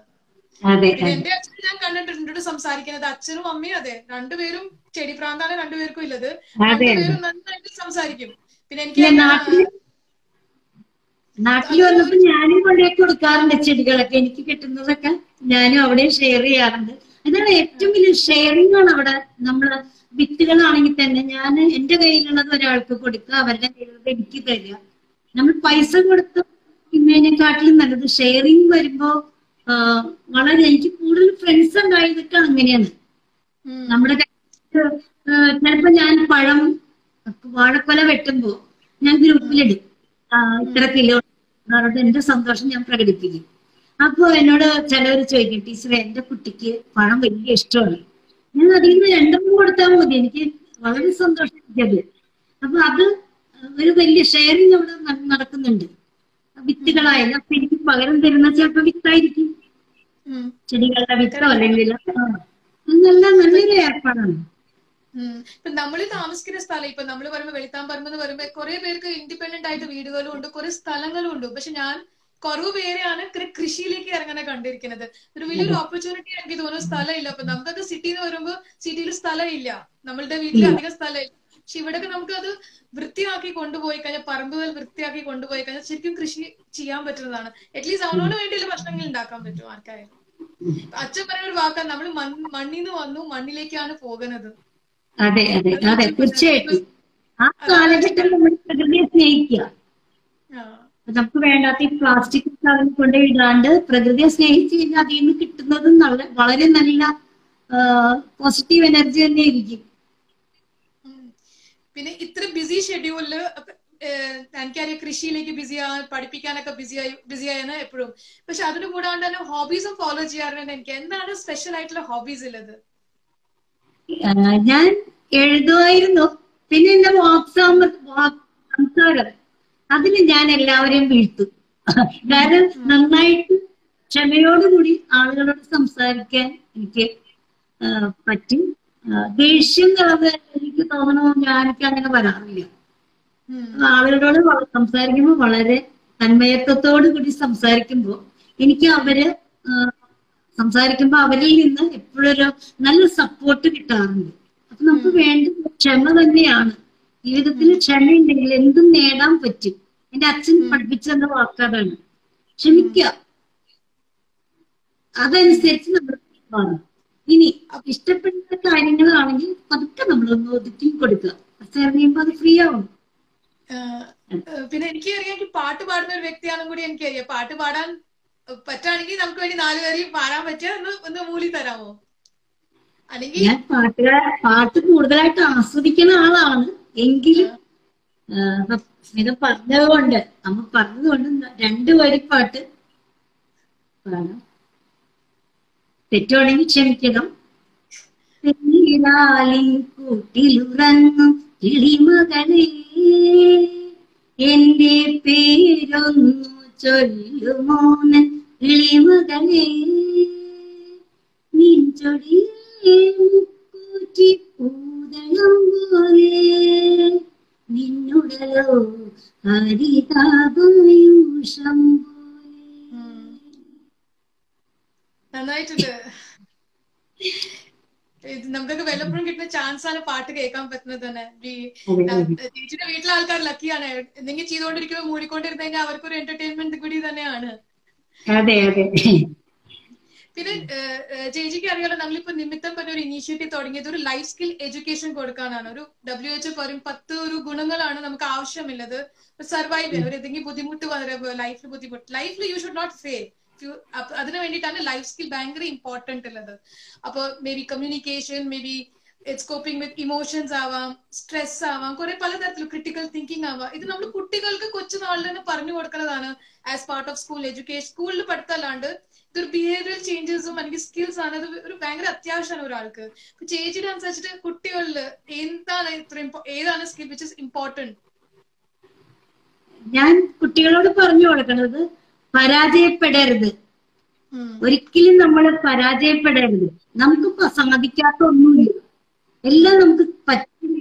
[SPEAKER 1] എന്റെ അച്ഛൻ ഞാൻ കണ്ടിട്ടുണ്ട് സംസാരിക്കുന്നത്. അച്ഛനും അമ്മയും അതെ. രണ്ടുപേരും ചെടി പ്രാന്താണ് രണ്ടുപേർക്കും ഇല്ലത്. രണ്ടുപേരും നന്നായിട്ട് സംസാരിക്കും. പിന്നെ എനിക്ക്
[SPEAKER 2] നാട്ടിൽ വന്നപ്പോ ഞാനും കൊണ്ടേ കൊടുക്കാറുണ്ട് ചെടികളൊക്കെ. എനിക്ക് കിട്ടുന്നതൊക്കെ ഞാനും അവിടെ ഷെയർ ചെയ്യാറുണ്ട്. ഇതാണ് ഏറ്റവും വലിയ ഷെയറിംഗ് ആണ് അവിടെ. നമ്മൾ വിത്തുകളാണെങ്കിൽ തന്നെ ഞാൻ എന്റെ കയ്യിലുള്ളത് ഒരാൾക്ക് കൊടുക്കുക അവരുടെ കയ്യിലുള്ളത് എനിക്ക് തരിക. നമ്മൾ പൈസ കൊടുത്ത് ഇന്നതിനെക്കാട്ടിലും നല്ലത് ഷെയറിംഗ് വരുമ്പോ വളരെ എനിക്ക് കൂടുതൽ ഫ്രണ്ട്സ് ഉണ്ടായതൊക്കെ അങ്ങനെയാണ്. നമ്മുടെ ചിലപ്പോ ഞാൻ പഴം വാഴക്കൊല വെട്ടുമ്പോ ഞാൻ ഗ്രൂപ്പിലിടും ഇത്ര കിലോ പറഞ്ഞിട്ട് എന്റെ സന്തോഷം ഞാൻ പ്രകടിപ്പിക്കും. അപ്പൊ എന്നോട് ചിലവർ ചോദിക്കും ടീച്ചറെ എന്റെ കുട്ടിക്ക് പണം വലിയ ഇഷ്ടമാണ്. ഞാൻ അതിൽ നിന്ന് രണ്ടെണ്ണം കൊടുത്താൽ മതി. എനിക്ക് വളരെ സന്തോഷം അത് അപ്പൊ അത് ഒരു വലിയ ഷെയറിങ് അവിടെ നടക്കുന്നുണ്ട്. വിത്തുകളായാലും അപ്പൊ എനിക്ക് പകരം തരുന്ന ചിലപ്പോ വിത്തായിരിക്കും. ചെടികളുടെ വിത്തോ അല്ലെങ്കിൽ നല്ല നല്ലൊരു ഏർപ്പാടാണ്.
[SPEAKER 1] ഇപ്പൊ നമ്മൾ താമസിക്കുന്ന സ്ഥലം ഇപ്പൊ നമ്മൾ പറയുമ്പോ വെളുത്താമ്പറമ്പ് എന്ന് പറയുമ്പോ കുറെ പേർക്ക് ഇൻഡിപെൻഡന്റ് ആയിട്ട് വീടുകളും ഉണ്ട് കുറെ സ്ഥലങ്ങളും ഉണ്ട്. പക്ഷെ ഞാൻ കുറവ് പേരെയാണ് കൃഷിയിലേക്ക് ഇറങ്ങാൻ കണ്ടിരിക്കുന്നത്. ഒരു വലിയൊരു ഓപ്പർച്യൂണിറ്റി എനിക്ക് തോന്നുന്നു സ്ഥലമില്ല. അപ്പൊ നമുക്കൊക്കെ സിറ്റി എന്ന് പറയുമ്പോൾ സിറ്റിയിൽ സ്ഥലമില്ല. നമ്മളുടെ വീട്ടിൽ അധികം സ്ഥലമില്ല. പക്ഷെ ഇവിടെയൊക്കെ നമുക്ക് അത് വൃത്തിയാക്കി കൊണ്ടുപോയി കഴിഞ്ഞാൽ പറമ്പുകൾ വൃത്തിയാക്കി കൊണ്ടുപോയി കഴിഞ്ഞാൽ ശരിക്കും കൃഷി ചെയ്യാൻ പറ്റുന്നതാണ്. അറ്റ്ലീസ്റ്റ് അവനോട് വേണ്ടിയുള്ള ഭക്ഷണങ്ങൾ ഉണ്ടാക്കാൻ പറ്റും ആർക്കായാലും അച്ഛൻ പറയുന്ന ഒരു വാക്കാണ് നമ്മൾ മണ്ണിൽ നിന്ന് വന്നു മണ്ണിലേക്കാണ് പോകുന്നത്.
[SPEAKER 2] അതെ അതെ അതെ തീർച്ചയായിട്ടും. ആ കാലഘട്ടം നമ്മൾ പ്രകൃതിയെ സ്നേഹിക്കുക. നമുക്ക് വേണ്ടാത്ത ഈ പ്ലാസ്റ്റിക് സാധനം കൊണ്ട് ഇടാണ്ട് പ്രകൃതിയെ സ്നേഹിച്ച് കഴിഞ്ഞാൽ അതിൽ നിന്ന് കിട്ടുന്നത് നല്ല വളരെ നല്ല പോസിറ്റീവ് എനർജി തന്നെ ആയിരിക്കും.
[SPEAKER 1] പിന്നെ ഇത്ര ബിസി ഷെഡ്യൂളിൽ എനിക്കറിയാം കൃഷിയിലേക്ക് ബിസി ആവാൻ പഠിപ്പിക്കാനൊക്കെ ബിസി ആയി ബിസി ആയെന്ന് എപ്പോഴും. പക്ഷെ അതിന് കൂടാണ്ട് തന്നെ ഹോബീസും ഫോളോ ചെയ്യാറുണ്ട് എനിക്ക്. എന്താണ് സ്പെഷ്യൽ ആയിട്ടുള്ള ഹോബീസ് ഉള്ളത്
[SPEAKER 2] ഞാൻ എഴുതുമായിരുന്നു പിന്നെ എന്റെ വാക്സാമ വാക് സംസാരം. അതിന് ഞാൻ എല്ലാവരെയും വീഴ്ത്തും. കാരണം നന്നായിട്ട് ക്ഷമയോടുകൂടി ആളുകളോട് സംസാരിക്കാൻ എനിക്ക് പറ്റും. ദേഷ്യം കളഞ്ഞ എനിക്ക് തോന്നണോ ഞാൻ എനിക്ക് അങ്ങനെ വരാറില്ല ആളുകളോട് സംസാരിക്കുമ്പോൾ വളരെ തന്മയത്വത്തോടു കൂടി സംസാരിക്കുമ്പോൾ എനിക്ക് അവർ സംസാരിക്കുമ്പോൾ അവരിൽ നിന്ന് എപ്പോഴൊരു നല്ല സപ്പോർട്ട് കിട്ടാറുണ്ട്. അപ്പൊ നമുക്ക് വേണ്ട ക്ഷമ തന്നെയാണ്. ജീവിതത്തിൽ ക്ഷമയുണ്ടെങ്കിൽ എന്തും നേടാൻ പറ്റും. എന്റെ അച്ഛൻ പഠിപ്പിച്ചെന്ന വാക്കാതാണ്. ക്ഷമിക്കുക അതനുസരിച്ച് നമ്മൾ മാറും ഇനി ഇഷ്ടപ്പെടുന്ന കാര്യങ്ങളാണെങ്കിൽ പതുക്കെ നമ്മൾ ഒന്ന് ഒതുക്കി കൊടുക്കുക. അച്ഛൻ അറിയുമ്പോ അത് ഫ്രീ ആവും.
[SPEAKER 1] പിന്നെ എനിക്ക് അറിയാം പാട്ട് പാടുന്ന ഒരു വ്യക്തിയാണെന്ന് കൂടി എനിക്കറിയാം. പാട്ട് പാടാൻ പറ്റുകയാണെങ്കിൽ നമുക്ക് വേണ്ടി നാലുപേരെയും പാടാൻ പറ്റിയ ഒന്ന് ഒന്ന് മൂലി തരാമോ? അല്ലെങ്കിൽ
[SPEAKER 2] ഞാൻ പാട്ട് കൂടുതലായിട്ട് ആസ്വദിക്കുന്ന ആളാണ്. എങ്കിലും സ്മിത പറഞ്ഞതുകൊണ്ട് അമ്മ പറഞ്ഞതുകൊണ്ട് രണ്ടു പാട്ട് പാടാം. തെറ്റുവാണെങ്കിൽ ക്ഷമിക്കണം. കൂട്ടിലുറങ്ങും കിളിമകളെ എന്റെ പേരൊന്നു ചൊല്ലുമോന് കിളിമകളെ നിൻചൊടിയെ മുക്കൂറ്റി പൂതളം പോലെ നിന്നുടലോ ഹരിതാപയൂഷം പോലെ
[SPEAKER 1] നന്നായിട്ടുണ്ട്. നമുക്കൊക്കെ വല്ലപ്പോഴും കിട്ടുന്ന ചാൻസ് ആണ് പാട്ട് കേൾക്കാൻ പറ്റുന്നത് തന്നെ. ചേച്ചിയുടെ വീട്ടിലെ ആൾക്കാർ ലക്കിയാണ് എന്തെങ്കിലും ചെയ്തുകൊണ്ടിരിക്കുമ്പോൾ മൂടിക്കൊണ്ടിരുന്നു കഴിഞ്ഞാൽ അവർക്കൊരു എന്റർടൈൻമെന്റ് കൂടി തന്നെയാണ്.
[SPEAKER 2] അതെ അതെ.
[SPEAKER 1] പിന്നെ ചേച്ചിക്ക് അറിയാലോ നമ്മളിപ്പോ നിമിത്തം പറഞ്ഞ ഒരു ഇനീഷ്യേറ്റീവ് തുടങ്ങിയത്. ഒരു ലൈഫ് സ്കിൽ എഡ്യൂക്കേഷൻ കൊടുക്കാനാണ്. ഒരു ഡബ്ല്യു എച്ച് പറയും പത്ത് ഒരു ഗുണങ്ങളാണ് നമുക്ക് ആവശ്യമുള്ളത്. സർവൈവ് ചെയ്യാൻ ഒരു എന്തെങ്കിലും ബുദ്ധിമുട്ട് വരെ ലൈഫിൽ ബുദ്ധിമുട്ട്. ലൈഫിൽ യു ഷുഡ് നോട്ട് ഫെയിൽ അതിന് വേണ്ടിയിട്ടാണ് ലൈഫ് സ്കിൽ ഭയങ്കര ഇമ്പോർട്ടന്റ് ഉള്ളത്. അപ്പൊ maybe communication maybe it's coping with emotions ആവാം സ്ട്രെസ് ആവാം കുറെ പലതരത്തിലും ക്രിട്ടിക്കൽ തിങ്കിങ് ആവാം. ഇത് നമ്മൾ കുട്ടികൾക്ക് കൊച്ചു നാളിൽ തന്നെ പറഞ്ഞു കൊടുക്കുന്നതാണ് as part of school education സ്കൂളിൽ പഠിത്തമല്ലാണ്ട് ഇതൊരു ബിഹേവിയറൽ ചേഞ്ചസും അല്ലെങ്കിൽ സ്കിൽസ് ആണ്. അത് ഒരു ഭയങ്കര അത്യാവശ്യമാണ് ഒരാൾക്ക്. ചേച്ചിയുടെ അനുസരിച്ചിട്ട് കുട്ടികളിൽ എന്താണ് ഇത്ര ഏതാണ് സ്കിൽ വിച്ച് ഇസ് ഇമ്പോർട്ടന്റ്
[SPEAKER 2] ഞാൻ കുട്ടികളോട് പറഞ്ഞു കൊടുക്കുന്നത് പരാജയപ്പെടരുത്. ഒരിക്കലും നമ്മൾ പരാജയപ്പെടരുത്. നമുക്ക് സാധിക്കാത്ത ഒന്നുമില്ല എല്ലാം നമുക്ക് പറ്റില്ല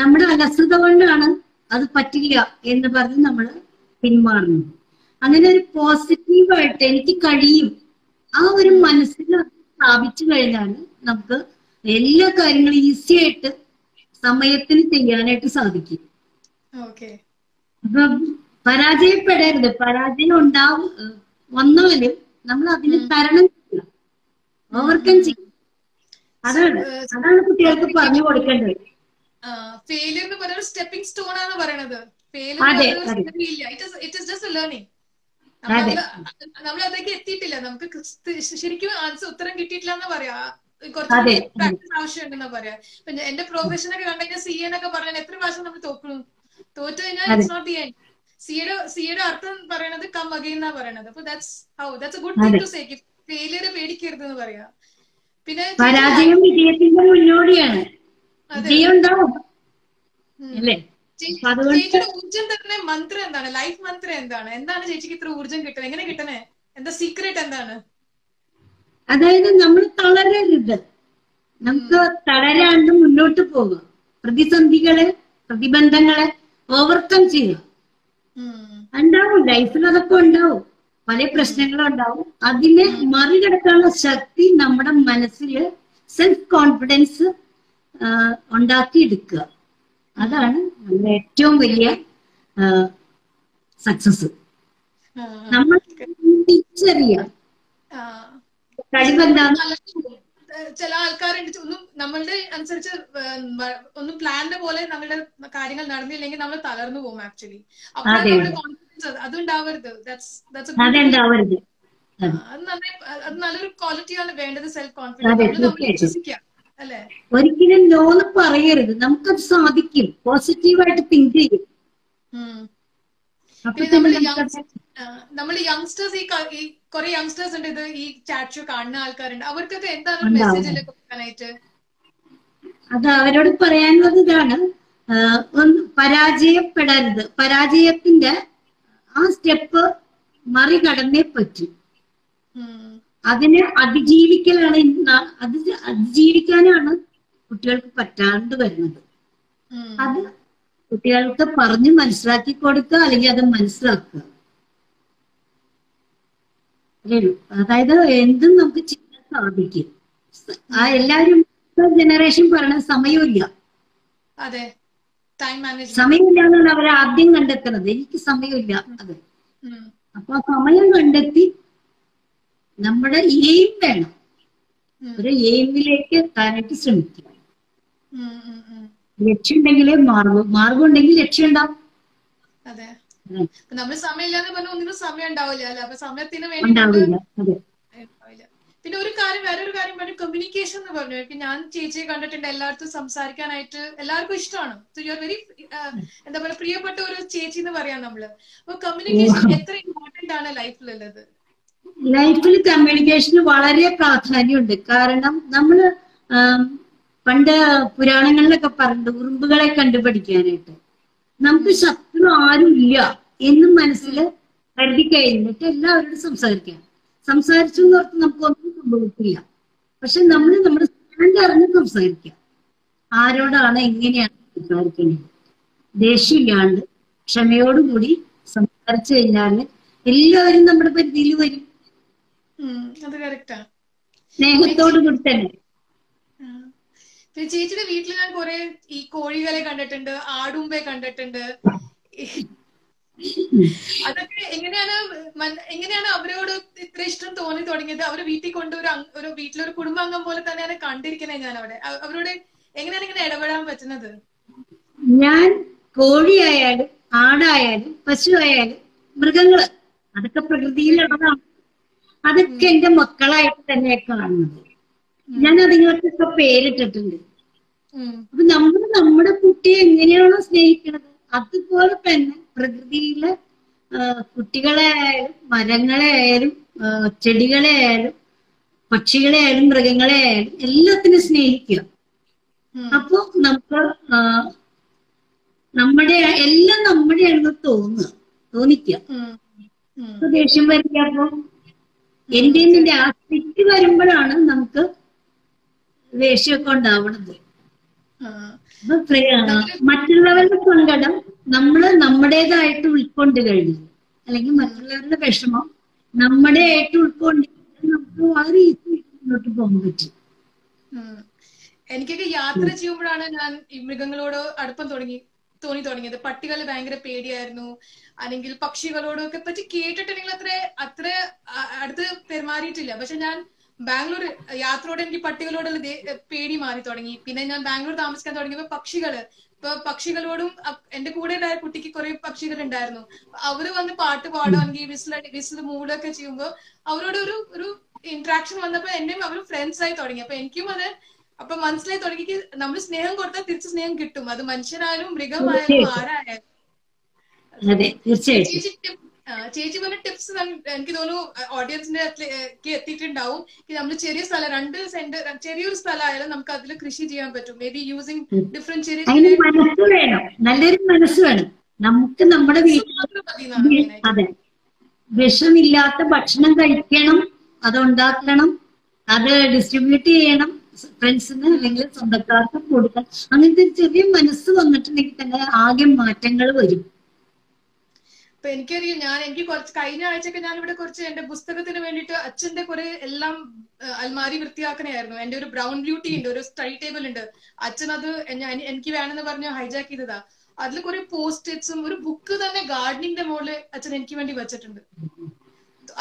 [SPEAKER 2] നമ്മുടെ അലസത കൊണ്ടാണ് അത് പറ്റില്ല എന്ന് പറഞ്ഞ് നമ്മൾ പിന്മാറുന്നു. അങ്ങനെ ഒരു പോസിറ്റീവായിട്ട് എനിക്ക് കഴിയും. ആ ഒരു മനസ്സിൽ സ്ഥാപിച്ചു കഴിഞ്ഞാൽ നമുക്ക് എല്ലാ കാര്യങ്ങളും ഈസി ആയിട്ട് സമയത്തിന് ചെയ്യാനായിട്ട് സാധിക്കും. അപ്പം പരാജയപ്പെടരുത്. പരാജയം ഉണ്ടാവും. വന്നാലും നമ്മൾ അതിന് തരണം ചെയ്യണം. ഓവർകം ചെയ്യണം. അതാണ്. അതാണ് കുട്ടികൾക്ക് പറഞ്ഞു കൊടുക്കേണ്ടത്.
[SPEAKER 1] ഫെയിലിയർ എന്ന് പറയുന്നത് സ്റ്റെപ്പിംഗ് സ്റ്റോൺ ആണ് പറയണത്. നമ്മൾ അതിലേക്ക് എത്തിയിട്ടില്ല. നമുക്ക് ശരിക്കും ആൻസർ ഉത്തരം കിട്ടിയിട്ടില്ല എന്ന് പറയാ. കുറച്ച്. പ്രാക്ടീസ് ആവശ്യമുണ്ടെന്ന് പറയാ. എന്റെ പ്രൊഫഷൻ ഒക്കെ കണ്ടു കഴിഞ്ഞാൽ സി എന്നൊക്കെ പറഞ്ഞാൽ എത്ര പ്രാവശ്യം നമ്മൾ തോക്കുന്നു തോറ്റു കഴിഞ്ഞാൽ ഇറ്റ്സ് നോട്ട് ദി എൻഡ് സിയുടെ സിയുടെ അർത്ഥം പറയണത് കം അഗൈൻ എന്നാ പറയണത്. അപ്പൊ that's how that's a good
[SPEAKER 2] thing
[SPEAKER 1] to say failure പേടിക്കരുത് എന്ന് പറയാ. പിന്നെ
[SPEAKER 2] പരാജയം വിജയത്തിന്റെ മുന്നോടിയാണ്.
[SPEAKER 1] ചേച്ചിയുടെ ഊർജം തന്നെ മന്ത്രം എന്താണ്? ലൈഫ് മന്ത്രം എന്താണ്? എന്താണ് ചേച്ചിക്ക് ഇത്ര ഊർജം കിട്ടുന്നത് എങ്ങനെ കിട്ടണേ? എന്താ സീക്രട്ട് എന്താണ്?
[SPEAKER 2] അതായത് നമ്മൾ തളരരുത്. നമുക്ക് തളരാണ്ട് മുന്നോട്ട് പോകുക പ്രതിസന്ധികളെ പ്രതിബന്ധങ്ങളെ ഓവർകം ചെയ്യുക. ഉണ്ടാവും. ലൈഫിൽ അതൊക്കെ ഉണ്ടാവും. പല പ്രശ്നങ്ങളും ഉണ്ടാവും അതിനെ മറികടക്കാനുള്ള ശക്തി നമ്മുടെ മനസ്സിൽ സെൽഫ് കോൺഫിഡൻസ് ഉണ്ടാക്കിയെടുക്കുക. അതാണ് നമ്മുടെ ഏറ്റവും വലിയ സക്സസ് നമ്മൾ തിരിച്ചറിയാം
[SPEAKER 1] ആ. ചില ആൾക്കാരുണ്ട്. ഒന്നും നമ്മളുടെ അനുസരിച്ച് ഒന്നും പ്ലാന്റെ പോലെ നമ്മളുടെ കാര്യങ്ങൾ നടന്നില്ലെങ്കിൽ നമ്മൾ തളർന്നു പോകും ആക്ച്വലി അപ്പോഴാണ്. നമ്മുടെ കോൺഫിഡൻസ് അതുണ്ടാവരുത്.
[SPEAKER 2] അതെന്താവരുത്
[SPEAKER 1] അത് നന്നായി അത് നല്ലൊരു ക്വാളിറ്റിയാണ് വേണ്ടത് സെൽഫ് കോൺഫിഡൻസ് നമ്മൾ നമ്മൾ
[SPEAKER 2] തീർച്ചയായിട്ടും.
[SPEAKER 1] വിശ്വസിക്കുക അല്ലേ?
[SPEAKER 2] ഒരിക്കലും ലോന്ന് പറയരുത്. നമുക്കത് സാധിക്കും. പോസിറ്റീവായിട്ട് തിങ്ക് ചെയ്യും.
[SPEAKER 1] നമ്മൾ യങ്സ്റ്റേഴ്സ് ഈ കുറെ യങ്സ്റ്റേഴ്സ് ഉണ്ട് ഇത് ഈ ചാറ്റ് ഷോ കാണുന്ന ആൾക്കാരുണ്ട്. അവർക്കൊക്കെ എന്താണ്. മെസ്സേജ് കൊടുക്കാനായിട്ട്
[SPEAKER 2] അത് അവരോട് പറയാനുള്ളത് ഇതാണ്. ഒന്ന് പരാജയപ്പെടരുത്. പരാജയത്തിന്റെ ആ സ്റ്റെപ്പ് മറികടന്നേ പറ്റൂ. അതിനെ അതിജീവിക്കലാണ് അത് അതിജീവിക്കാനാണ് കുട്ടികൾക്ക് പറ്റാണ്ട് വരുന്നത്. അത് കുട്ടികൾക്ക് പറഞ്ഞ് മനസ്സിലാക്കി കൊടുക്കുക അല്ലെങ്കിൽ അത് മനസ്സിലാക്കുക. ഉള്ളൂ അതായത് എന്തും നമുക്ക് ചെയ്യാൻ സാധിക്കും. ആ എല്ലാരും ജനറേഷൻ പറയണ സമയമില്ല.
[SPEAKER 1] അതെ.
[SPEAKER 2] സമയമില്ല എന്നാണ് അവർ ആദ്യം കണ്ടെത്തുന്നത്. എനിക്ക് സമയമില്ല അത്. അപ്പൊ ആ സമയം കണ്ടെത്തി നമ്മുടെ എയിം വേണം. ഒരു എയിമിലേക്ക് എത്താനായിട്ട് ശ്രമിക്കുക. ലക്ഷ്യം ഉണ്ടെങ്കിലേ മാർഗം മാർഗം ഉണ്ടെങ്കിൽ ലക്ഷ്യം ഉണ്ടാവും.
[SPEAKER 1] നമ്മൾ സമയമില്ലാന്ന് പറഞ്ഞ ഒന്നിനും സമയം ഉണ്ടാവില്ല അല്ലെ? അപ്പൊ സമയത്തിന് വേണ്ടി പിന്നെ ഒരു കാര്യം വേറൊരു കാര്യം പറഞ്ഞു കമ്മ്യൂണിക്കേഷൻ എന്ന് പറഞ്ഞു. ഞാൻ ചേച്ചിയെ കണ്ടിട്ടുണ്ട്. എല്ലായിടത്തും സംസാരിക്കാനായിട്ട് എല്ലാവർക്കും ഇഷ്ടമാണ്. യു ആർ വെരി എന്താ പറയുക പ്രിയപ്പെട്ട ഒരു ചേച്ചി എന്ന് പറയാം നമ്മൾ. അപ്പൊ കമ്മ്യൂണിക്കേഷൻ എത്ര ഇമ്പോർട്ടന്റ് ആണ് ലൈഫിലുള്ളത്?
[SPEAKER 2] ലൈഫിൽ കമ്മ്യൂണിക്കേഷന് വളരെ പ്രാധാന്യമുണ്ട്. കാരണം നമ്മൾ പണ്ട് പുരാണങ്ങളിലൊക്കെ പറഞ്ഞിട്ടുണ്ട് ഉറുമ്പുകളെ കണ്ടുപഠിക്കാനായിട്ട്. നമുക്ക് ശത്രു ആരും ഇല്ല എന്നും മനസ്സിൽ കരുതി കഴിഞ്ഞിട്ട് എല്ലാവരോടും സംസാരിക്കാം. സംസാരിച്ചു എന്ന് ഓർത്ത് നമുക്കൊന്നും സംഭവിക്കില്ല. പക്ഷെ നമ്മൾ നമ്മുടെ സ്റ്റാൻഡ് അറിഞ്ഞ് സംസാരിക്കാം. ആരോടാണ് എങ്ങനെയാണ് സംസാരിക്കേണ്ടത് ദേഷ്യമില്ലാണ്ട് ക്ഷമയോടുകൂടി സംസാരിച്ചു കഴിഞ്ഞാൽ എല്ലാവരും നമ്മുടെ പരിധിയിൽ വരും. സ്നേഹത്തോട് കൂടി തന്നെ.
[SPEAKER 1] ചേച്ചിയുടെ വീട്ടിൽ ഞാൻ കുറെ ഈ കോഴികളെ കണ്ടിട്ടുണ്ട് ആടുമ്പെ കണ്ടിട്ടുണ്ട്. അതൊക്കെ എങ്ങനെയാണ് എങ്ങനെയാണ് അവരോട് ഇത്ര ഇഷ്ടം തോന്നി തുടങ്ങിയത്? അവർ വീട്ടിൽ കൊണ്ട് ഒരു ഒരു വീട്ടിലൊരു കുടുംബാംഗം പോലെ തന്നെയാണ് കണ്ടിരിക്കുന്നത് ഞാൻ അവിടെ അവരോട് എങ്ങനെയാണ് ഇങ്ങനെ ഇടപെടാൻ പറ്റുന്നത്?
[SPEAKER 2] ഞാൻ കോഴിയായാലും ആടായാലും പശു ആയാലും മൃഗങ്ങൾ അതൊക്കെ പ്രകൃതിയിലുള്ളതാണ് അതൊക്കെ എന്റെ മക്കളായിട്ട് തന്നെ കാണുന്നത്. ഞാൻ അതുങ്ങൾക്കൊക്കെ പേരിട്ടിട്ടുണ്ട്. അപ്പൊ നമ്മൾ നമ്മുടെ കുട്ടിയെ എങ്ങനെയാണോ സ്നേഹിക്കുന്നത് അതുപോലെ തന്നെ പ്രകൃതിയിലെ കുട്ടികളെ ആയാലും മരങ്ങളെ ആയാലും ചെടികളെ ആയാലും പക്ഷികളെ ആയാലും മൃഗങ്ങളെ ആയാലും എല്ലാത്തിനും സ്നേഹിക്കുക. അപ്പൊ നമുക്ക് നമ്മുടെ എല്ലാം നമ്മുടെയാണെന്ന് തോന്നുക തോന്നിക്കുക. ഇപ്പൊ ദേഷ്യം വരിക അപ്പൊ എന്റെ നിന്റെ ആ തെറ്റ് വരുമ്പോഴാണ് നമുക്ക് ദേഷ്യമൊക്കെ ഉണ്ടാവണത്. മറ്റുള്ളവരുടെ സങ്കടം നമ്മൾ നമ്മുടേതായിട്ട് ഉൾക്കൊണ്ട് കഴിഞ്ഞു. അല്ലെങ്കിൽ മറ്റുള്ളവരുടെ വിഷമം നമ്മുടെ ആയിട്ട് ഉൾക്കൊണ്ട് നമുക്ക് വളരെ ഈസി മുന്നോട്ട് പോകാൻ പറ്റും.
[SPEAKER 1] എനിക്കൊക്കെ യാത്ര ചെയ്യുമ്പോഴാണ് ഞാൻ ഈ മൃഗങ്ങളോട് അടുപ്പം തുടങ്ങി തോന്നി തുടങ്ങിയത്. പട്ടികളെ ഭയങ്കര പേടിയായിരുന്നു. അല്ലെങ്കിൽ പക്ഷികളോടൊക്കെ പറ്റി കേട്ടിട്ടുണ്ടെങ്കിൽ അത്ര അത്ര അടുത്ത് പെരുമാറിയിട്ടില്ല. പക്ഷെ ഞാൻ ബാംഗ്ലൂർ യാത്രയോടെ എനിക്ക് പട്ടികളോടുള്ള പേടി മാറി തുടങ്ങി. പിന്നെ ഞാൻ ബാംഗ്ലൂർ താമസിക്കാൻ തുടങ്ങിയപ്പോ പക്ഷികൾ. ഇപ്പൊ പക്ഷികളോടും എന്റെ കൂടെ ഉണ്ടായ കുട്ടിക്ക് കുറെ പക്ഷികൾ ഉണ്ടായിരുന്നു അവർ വന്ന് പാട്ട് പാടുകയാണെങ്കിൽ വിസിൽ വിസിൽ മൂടൊക്കെ ചെയ്യുമ്പോ അവരോട് ഒരു ഒരു ഇന്ററാക്ഷൻ വന്നപ്പോ എന്നെയും അവർ ഫ്രണ്ട്സ് ആയി തുടങ്ങി. അപ്പൊ എനിക്കും അത് അപ്പൊ മനസ്സിലായി തുടങ്ങി നമ്മൾ സ്നേഹം കൊടുത്താൽ തിരിച്ച് സ്നേഹം കിട്ടും. അത് മനുഷ്യനായാലും മൃഗമായാലും. ആരായാലും.
[SPEAKER 2] അതെ തീർച്ചയായിട്ടും.
[SPEAKER 1] ചേച്ചി പറഞ്ഞ ടിപ്സ് എനിക്ക് തോന്നുന്നു ഓഡിയൻസിന്റെ എത്തിയിട്ടുണ്ടാവും. നമ്മൾ ചെറിയ സ്ഥലം രണ്ട് സെന്റ് ചെറിയൊരു സ്ഥലമായാലും നമുക്ക് അതിൽ കൃഷി ചെയ്യാൻ പറ്റും. മേ ബി യൂസിങ് ഡിഫറെന്റ് ചെറിയ
[SPEAKER 2] മനസ്സ് വേണം. നല്ലൊരു മനസ്സ് വേണം. നമുക്ക് നമ്മുടെ വീട്ടിൽ. അതെ. വിഷമില്ലാത്ത ഭക്ഷണം കഴിക്കണം. അത് ഉണ്ടാക്കണം. അത് ഡിസ്ട്രിബ്യൂട്ട് ചെയ്യണം. ഫ്രണ്ട്സിന് അല്ലെങ്കിൽ സ്വന്തക്കാർക്ക് കൊടുക്കണം. അങ്ങനത്തെ ഒരു ചെറിയ മനസ്സ് വന്നിട്ടുണ്ടെങ്കിൽ തന്നെ ആകെ മാറ്റങ്ങൾ വരും.
[SPEAKER 1] ഇപ്പൊ എനിക്കറിയാം ഞാൻ എനിക്ക് കുറച്ച് കഴിഞ്ഞ ആഴ്ചയൊക്കെ ഞാൻ ഇവിടെ കുറച്ച് എന്റെ പുസ്തകത്തിന് വേണ്ടിട്ട് അച്ഛന്റെ കുറെ എല്ലാം അൽമാരി വൃത്തിയാക്കണായിരുന്നു എന്റെ ഒരു ബ്രൗൺ ബ്യൂട്ടി ഉണ്ട് ഒരു സ്റ്റഡി ടേബിൾ ഉണ്ട്. അച്ഛൻ അത് ഞാൻ എനിക്ക് വേണമെന്ന് പറഞ്ഞ് ഹൈജാക്ക് ചെയ്തതാ. അതിൽ കുറെ പോസ്റ്റേറ്റ്സും ഒരു ബുക്ക് തന്നെ ഗാർഡനിങ്ങിന്റെ മുകളിൽ അച്ഛൻ എനിക്ക് വേണ്ടി വെച്ചിട്ടുണ്ട്.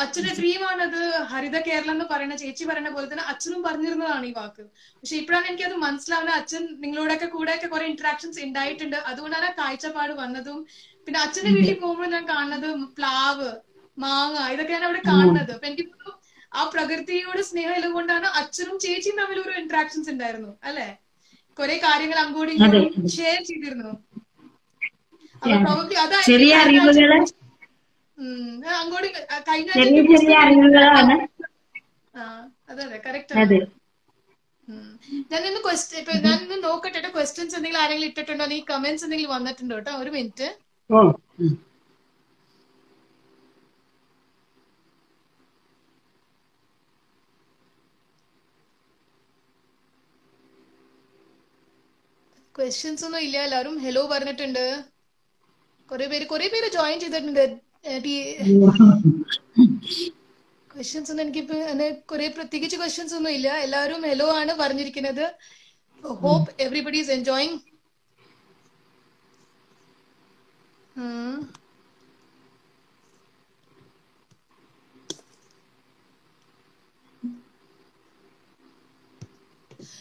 [SPEAKER 1] അച്ഛന്റെ ഡ്രീമാണ് അത് ഹരിത കേരളം എന്ന് പറയുന്ന ചേച്ചി പറയുന്ന പോലെ തന്നെ അച്ഛനും പറഞ്ഞിരുന്നതാണ് ഈ വാക്ക്. പക്ഷെ ഇപ്പോഴാണ് എനിക്ക് അത് മനസ്സിലാവുന്നത്. അച്ഛൻ നിങ്ങളോടൊക്കെ കൂടെയൊക്കെ കുറെ ഇന്ററാക്ഷൻസ് ഉണ്ടായിട്ടുണ്ട്. അതുകൊണ്ടാണ് ആ കാഴ്ചപ്പാട് വന്നതും. പിന്നെ അച്ഛന്റെ വീട്ടിൽ പോകുമ്പോൾ ഞാൻ കാണുന്നത് പ്ലാവ് മാങ്ങ ഇതൊക്കെയാണ് അവിടെ കാണുന്നത്. അപ്പൊ എനിക്ക് ആ പ്രകൃതിയോട് സ്നേഹം ഉള്ളതുകൊണ്ടാണ് അച്ഛനും ചേച്ചിയും തമ്മിൽ ഒരു ഇന്ററാക്ഷൻസ് ഉണ്ടായിരുന്നു. അല്ലെ? കുറെ കാര്യങ്ങൾ അങ്ങോട്ടും ഇങ്ങോട്ടും ഷെയർ ചെയ്തിരുന്നു. അപ്പൊ അതായിരിക്കും അങ്ങോട്ട് കഴിഞ്ഞ അതെ കറക്റ്റ്
[SPEAKER 2] അതെ.
[SPEAKER 1] ഞാൻ ഇന്ന് ക്വസ്റ്റ് ഇപ്പൊ ഞാൻ ഇന്ന് നോക്കട്ടെ ക്വസ്റ്റ്യൻസ് എന്തെങ്കിലും ആരെങ്കിലും ഇട്ടിട്ടുണ്ടോ? ഈ കമന്റ്സ് എന്തെങ്കിലും വന്നിട്ടുണ്ടോ കേട്ടോ ഒരു മിനിറ്റ് ക്വസ്റ്റ്യൻസ് ഒന്നും ഇല്ല. എല്ലാവരും ഹലോ പറഞ്ഞിട്ടുണ്ട്. കുറെ പേര് കുറെ പേര് ജോയിൻ ചെയ്തിട്ടുണ്ട്. ക്വസ്റ്റ്യൻസ് ഒന്നും എനിക്കിപ്പോ അങ്ങനെ കുറെ പ്രത്യേകിച്ച് ക്വസ്റ്റ്യൻസ് ഒന്നും ഇല്ല. എല്ലാവരും ഹലോ ആണ് പറഞ്ഞിരിക്കുന്നത്. Hope everybody is enjoying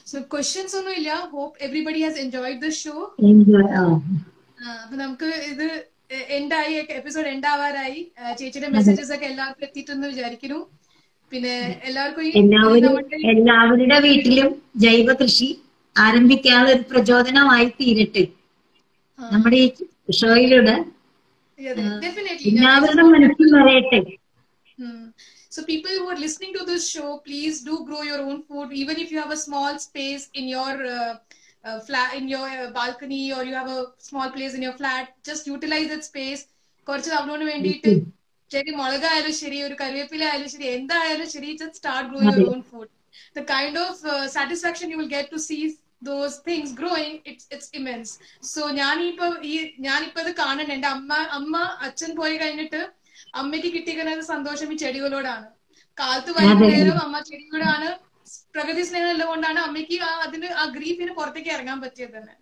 [SPEAKER 1] so questions ഒന്നും ഇല്ല. Hope everybody has enjoyed
[SPEAKER 2] the show.
[SPEAKER 1] അപ്പൊ നമുക്ക് ഇത് എൻഡായി എപ്പിസോഡ് എൻഡാവാറായി ആവാറായി ചേച്ചിയുടെ മെസ്സേജസ് ഒക്കെ എല്ലാവർക്കും എത്തിയിട്ടെന്ന് വിചാരിക്കുന്നു. പിന്നെ എല്ലാവർക്കും
[SPEAKER 2] എല്ലാവരുടെ വീട്ടിലും ജൈവ കൃഷി ആരംഭിക്കാനുള്ള ഒരു പ്രചോദനമായി തീരട്ടെ. നമ്മുടെ ഈ ഷോയിലൂടെ എല്ലാവരുടെ മനസ്സിൽ
[SPEAKER 1] Hmm. So people who are listening to this show, please do grow your own food. Even if you have a small space in your uh, uh, flat, in your uh, balcony, or you have a small place in your flat, just utilize that space. കുറച്ച് അവനോട് വേണ്ടിയിട്ട് ശരി മുളകായാലും ശരി ഒരു കറിവേപ്പില ആയാലും ശരി എന്തായാലും ശരി just start growing your own food. The kind of uh, satisfaction you will get to see those things growing, it's it's immense. So ഞാനിപ്പോ ഈ ഞാനിപ്പോ ഇത് കാണുന്നുണ്ട് എന്റെ അമ്മ അമ്മ അച്ഛൻ പോയി കഴിഞ്ഞിട്ട് അമ്മയ്ക്ക് കിട്ടിയിരിക്കുന്ന സന്തോഷം ഈ ചെടികളോടാണ് കാലത്ത് വൈകുന്നേരം അമ്മ ചെടികളോടാണ് പ്രകൃതി സ്നേഹം ഉള്ളത് കൊണ്ടാണ് അമ്മയ്ക്ക് ആ അതിന് ആ ഗ്രീഫിന് പുറത്തേക്ക് ഇറങ്ങാൻ പറ്റിയത് തന്നെ.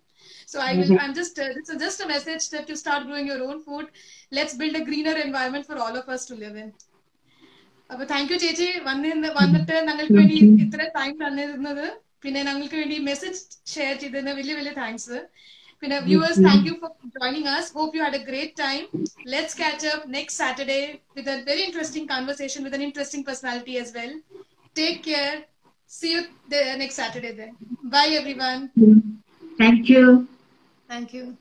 [SPEAKER 1] So I will I just it's just a message that to start growing your own food let's build a greener environment for all of us to live in അപ്പൊ താങ്ക് യു ചേച്ചി. വന്നിരുന്ന് വന്നിട്ട് ഞങ്ങൾക്ക് വേണ്ടി ഇത്ര ടൈം തന്നിരുന്നത്. പിന്നെ ഞങ്ങൾക്ക് വേണ്ടി മെസ്സേജ് ഷെയർ ചെയ്തതിന് വലിയ വലിയ താങ്ക്സ് പിന്നെ viewers thank you for joining us hope you had a great time let's catch up next Saturday with a very interesting conversation with an interesting personality as well take care. See you the next Saturday then. Bye, everyone.
[SPEAKER 2] Thank you.
[SPEAKER 1] Thank you.